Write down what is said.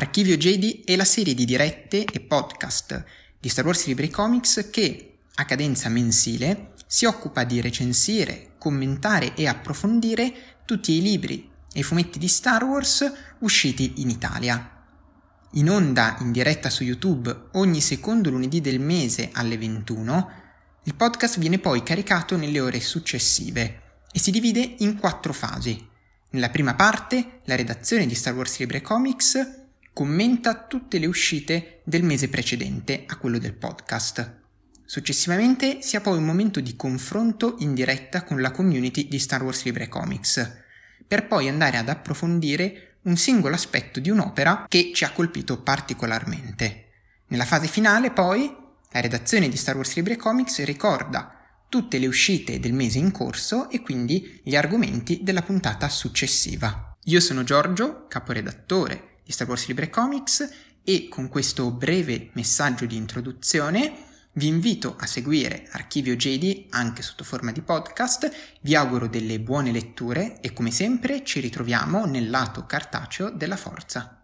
Archivio JD è la serie di dirette e podcast di Star Wars Libri Comics che, a cadenza mensile, si occupa di recensire, commentare e approfondire tutti i libri e i fumetti di Star Wars usciti in Italia. In onda in diretta su YouTube ogni secondo lunedì del mese alle 21, il podcast viene poi caricato nelle ore successive e si divide in quattro fasi. Nella prima parte, la redazione di Star Wars Libre Comics commenta tutte le uscite del mese precedente a quello del podcast. Successivamente si ha poi un momento di confronto in diretta con la community di Star Wars Libre Comics, per poi andare ad approfondire un singolo aspetto di un'opera che ci ha colpito particolarmente. Nella fase finale, poi, la redazione di Star Wars Libre Comics ricorda tutte le uscite del mese in corso e quindi gli argomenti della puntata successiva. Io sono Giorgio, caporedattore di Star Wars Libre Comics e con questo breve messaggio di introduzione vi invito a seguire Archivio JD anche sotto forma di podcast, vi auguro delle buone letture e come sempre ci ritroviamo nel lato cartaceo della forza.